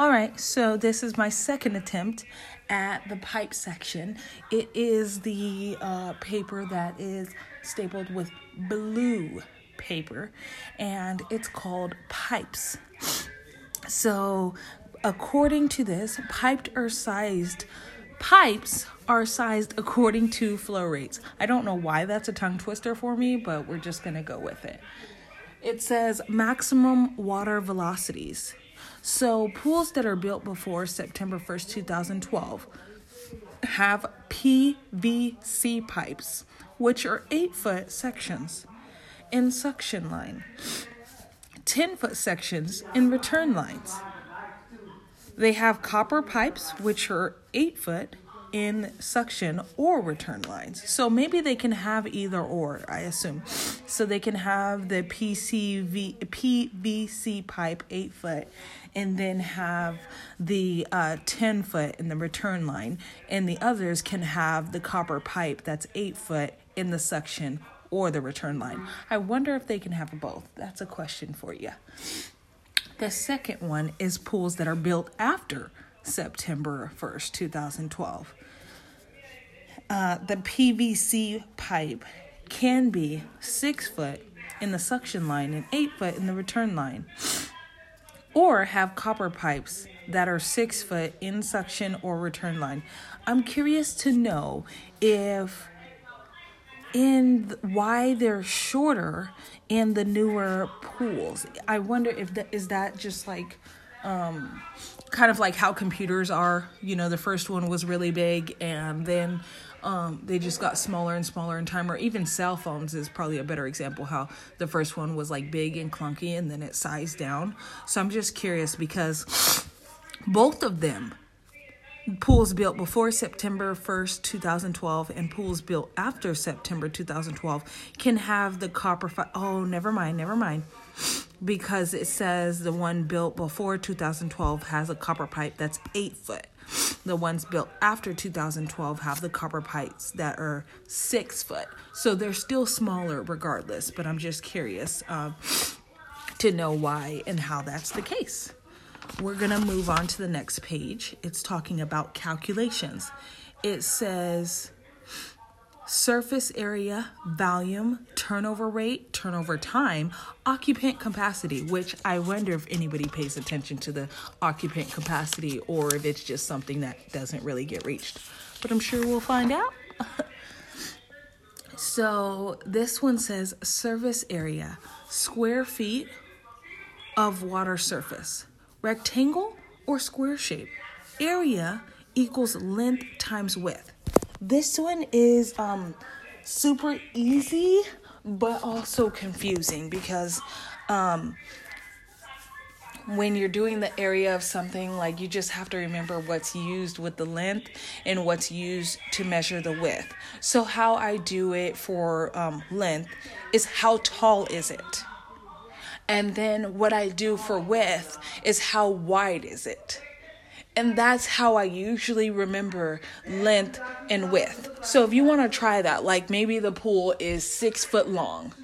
All right, so this is my second attempt at the pipe section. It is the uh, paper that is stapled with blue paper, and it's called pipes. So, according to this, piped or sized pipes are sized according to flow rates. I don't know why that's a tongue twister for me, but we're just gonna go with it. It says maximum water velocities. So, pools that are built before September 1st, 2012 have PVC pipes, which are 8 foot sections in suction line, 10 foot sections in return lines. They have copper pipes, which are 8 foot in suction or return lines. So maybe they can have either or, I assume. So they can have the PCV, PVC pipe 8 foot and then have the uh, 10 foot in the return line. And the others can have the copper pipe that's 8 foot in the suction or the return line. I wonder if they can have both. That's a question for you. The second one is pools that are built after September 1st, 2012. Uh, the PVC pipe can be six foot in the suction line and eight foot in the return line, or have copper pipes that are six foot in suction or return line. I'm curious to know if in why they're shorter in the newer pools. I wonder if that is that just like um kind of like how computers are, you know, the first one was really big and then um, they just got smaller and smaller in time, or even cell phones is probably a better example how the first one was like big and clunky and then it sized down. So I'm just curious because both of them pools built before September 1st, 2012, and pools built after September 2012 can have the copper. Fi- oh, never mind, never mind. Because it says the one built before 2012 has a copper pipe that's eight foot. The ones built after 2012 have the copper pipes that are six foot. So they're still smaller regardless, but I'm just curious uh, to know why and how that's the case. We're going to move on to the next page. It's talking about calculations. It says surface area, volume, turnover rate, turnover time, occupant capacity, which I wonder if anybody pays attention to the occupant capacity or if it's just something that doesn't really get reached. But I'm sure we'll find out. so this one says surface area, square feet of water surface rectangle or square shape. Area equals length times width. This one is um, super easy, but also confusing because um, when you're doing the area of something, like you just have to remember what's used with the length and what's used to measure the width. So, how I do it for um, length is how tall is it? And then what I do for width is how wide is it? And that's how I usually remember length and width. So if you want to try that, like maybe the pool is six foot long,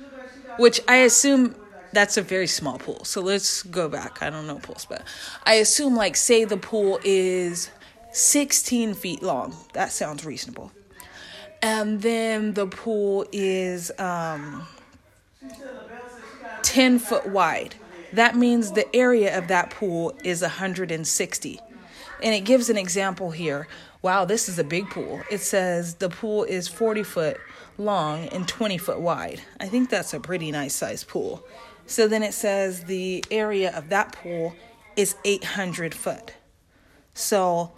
which I assume that's a very small pool. So let's go back. I don't know pools, but I assume, like, say the pool is 16 feet long. That sounds reasonable. And then the pool is, um, 10 foot wide. That means the area of that pool is 160. And it gives an example here. Wow, this is a big pool. It says the pool is 40 foot long and 20 foot wide. I think that's a pretty nice size pool. So then it says the area of that pool is 800 foot. So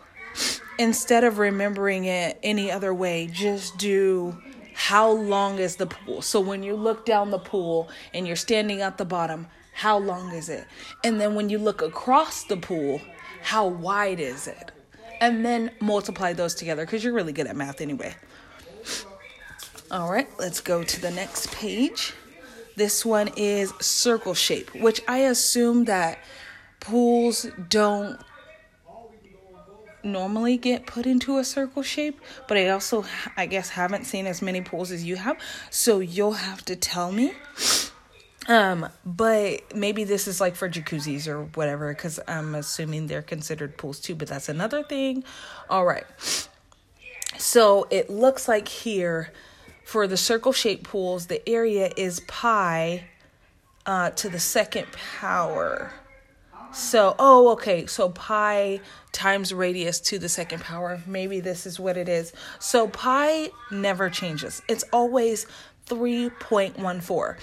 instead of remembering it any other way, just do how long is the pool? So when you look down the pool and you're standing at the bottom, how long is it? And then when you look across the pool, how wide is it? And then multiply those together because you're really good at math anyway. All right, let's go to the next page. This one is circle shape, which I assume that pools don't normally get put into a circle shape, but I also, I guess, haven't seen as many pools as you have. So you'll have to tell me. Um, but maybe this is like for jacuzzis or whatever, because I'm assuming they're considered pools too, but that's another thing. All right. So it looks like here for the circle shaped pools, the area is pi uh, to the second power. So, oh, okay. So pi times radius to the second power. Maybe this is what it is. So pi never changes. It's always 3.14.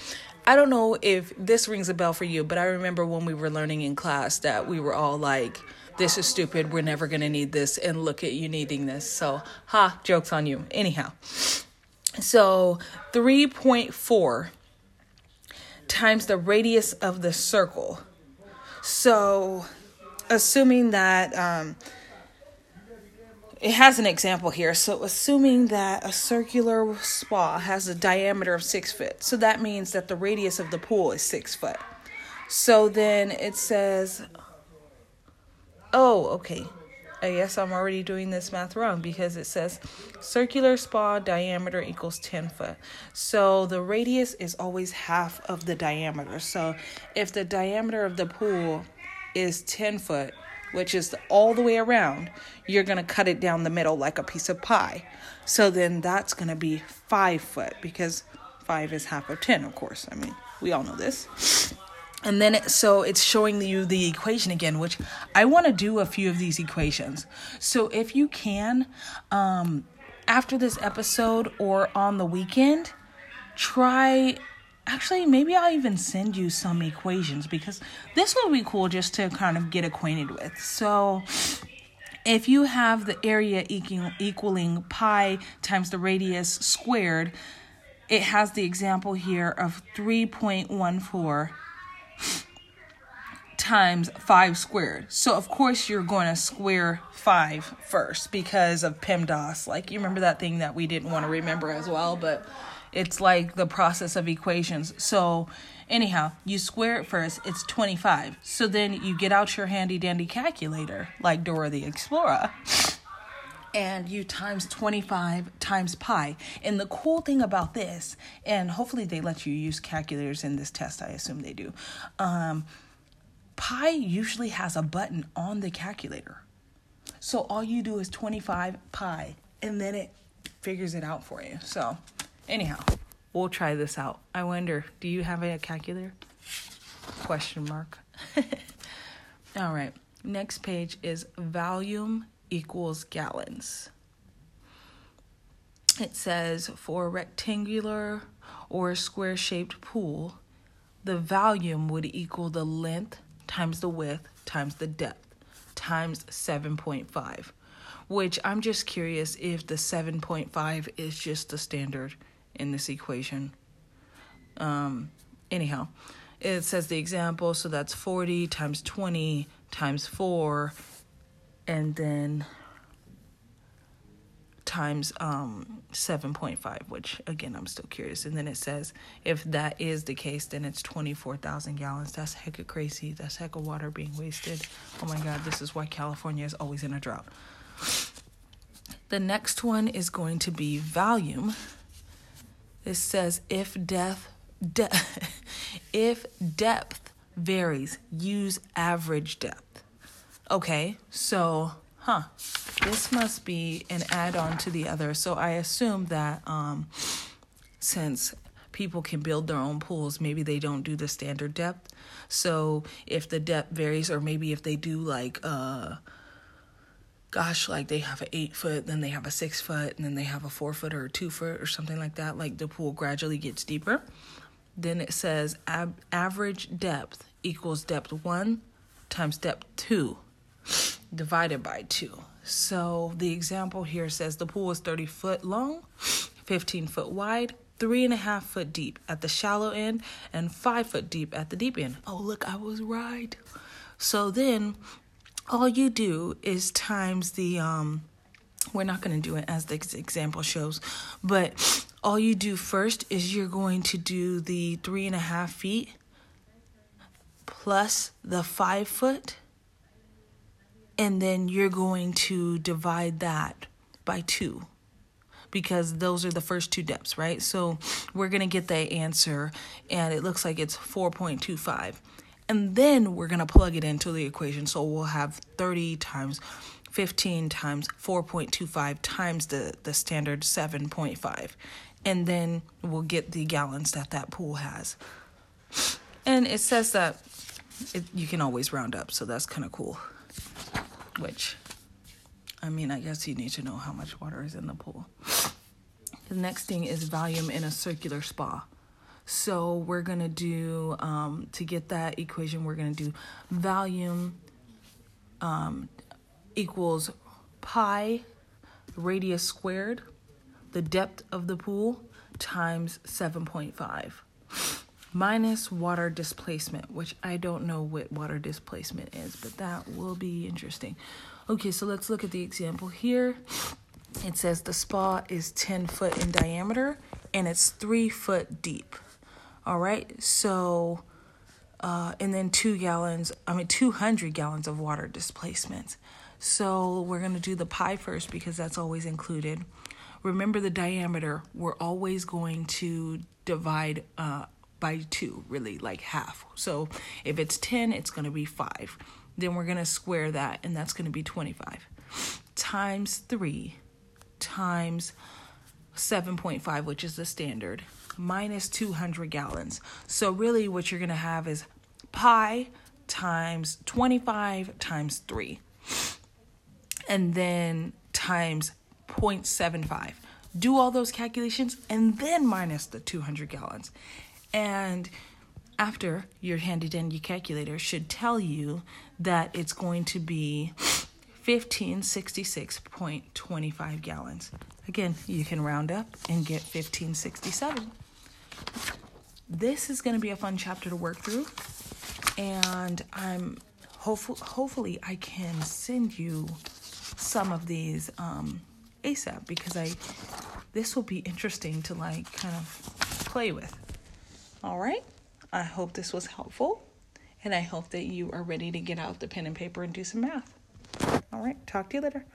I don't know if this rings a bell for you, but I remember when we were learning in class that we were all like, this is stupid. We're never going to need this. And look at you needing this. So, ha, joke's on you. Anyhow, so 3.4 times the radius of the circle. So, assuming that um, it has an example here. So, assuming that a circular spa has a diameter of six foot, so that means that the radius of the pool is six foot. So then it says, oh, okay. I guess I'm already doing this math wrong because it says circular spa diameter equals 10 foot. So the radius is always half of the diameter. So if the diameter of the pool is 10 foot, which is all the way around, you're going to cut it down the middle like a piece of pie. So then that's going to be 5 foot because 5 is half of 10, of course. I mean, we all know this. And then it, so it's showing you the equation again, which I want to do a few of these equations. So if you can, um, after this episode or on the weekend, try actually maybe i'll even send you some equations because this will be cool just to kind of get acquainted with so if you have the area equaling, pi times the radius squared it has the example here of 3.14 times 5 squared. So, of course, you're going to square 5 first because of PEMDAS. Like, you remember that thing that we didn't want to remember as well, but it's like the process of equations. So, anyhow, you square it first, it's 25. So then you get out your handy dandy calculator, like Dora the Explorer, and you times 25 times pi. And the cool thing about this, and hopefully they let you use calculators in this test, I assume they do. Um, pi usually has a button on the calculator. So all you do is 25 pi, and then it figures it out for you. So, anyhow, we'll try this out. I wonder, do you have a calculator? Question mark. All right. Next page is volume equals gallons. It says for a rectangular or square shaped pool, the volume would equal the length times the width times the depth times 7.5. Which I'm just curious if the 7.5 is just the standard in this equation. Um, anyhow, it says the example, so that's 40 times 20 times 4 and then times um 7.5 which again i'm still curious. And then it says if that is the case then it's 24000 gallons. That's heck hecka crazy. That's heck of water being wasted. Oh my god this is why california is always in a drought. The next one is going to be volume it says if depth de- if depth varies use average depth Okay, so, huh, this must be an add on to the other. So I assume that um, since people can build their own pools, maybe they don't do the standard depth. So if the depth varies, or maybe if they do like, uh, gosh, like they have an eight foot, then they have a six foot, and then they have a four foot or a two foot or something like that, like the pool gradually gets deeper. Then it says ab- average depth equals depth one times depth two divided by 2. So the example here says the pool is 30 foot long, 15 foot wide, three and a half foot deep at the shallow end, and five foot deep at the deep end. Oh, look, I was right. So then all you do is times the, um, we're not going to do it as the example shows, but all you do first is you're going to do the three and a half feet plus the five foot and then you're going to divide that by two because those are the first two depths, right? So we're going to get the answer, and it looks like it's 4.25. And then we're going to plug it into the equation. So we'll have 30 times 15 times 4.25 times the, the standard 7.5. And then we'll get the gallons that that pool has. And it says that it, you can always round up, so that's kind of cool. Which, I mean, I guess you need to know how much water is in the pool. The next thing is volume in a circular spa. So we're going to do, um, to get that equation, we're going to do volume um, equals pi radius squared, the depth of the pool, times 7.5 minus water displacement, which I don't know what water displacement is, but that will be interesting. Okay, so let's look at the example here. It says the spa is 10 foot in diameter and it's three foot deep. All right, so, uh, and then two gallons, I mean, 200 gallons of water displacement. So we're going to do the pi first because that's always included. Remember the diameter, we're always going to divide uh, by two, really, like half. So if it's 10, it's going to be 5. Then we're going to square that, and that's going to be 25. Times 3 times 7.5, which is the standard, minus 200 gallons. So really what you're going to have is pi times 25 times 3. And then times 0.75. Do all those calculations and then minus the 200 gallons. And after your handy dandy calculator should tell you that it's going to be 1566.25 gallons. Again, you can round up and get 1567. This is going to be a fun chapter to work through, and I'm hopeful, hopefully I can send you some of these um, ASAP because I this will be interesting to like kind of play with. All right. I hope this was helpful, and I hope that you are ready to get out the pen and paper and do some math. All right. Talk to you later.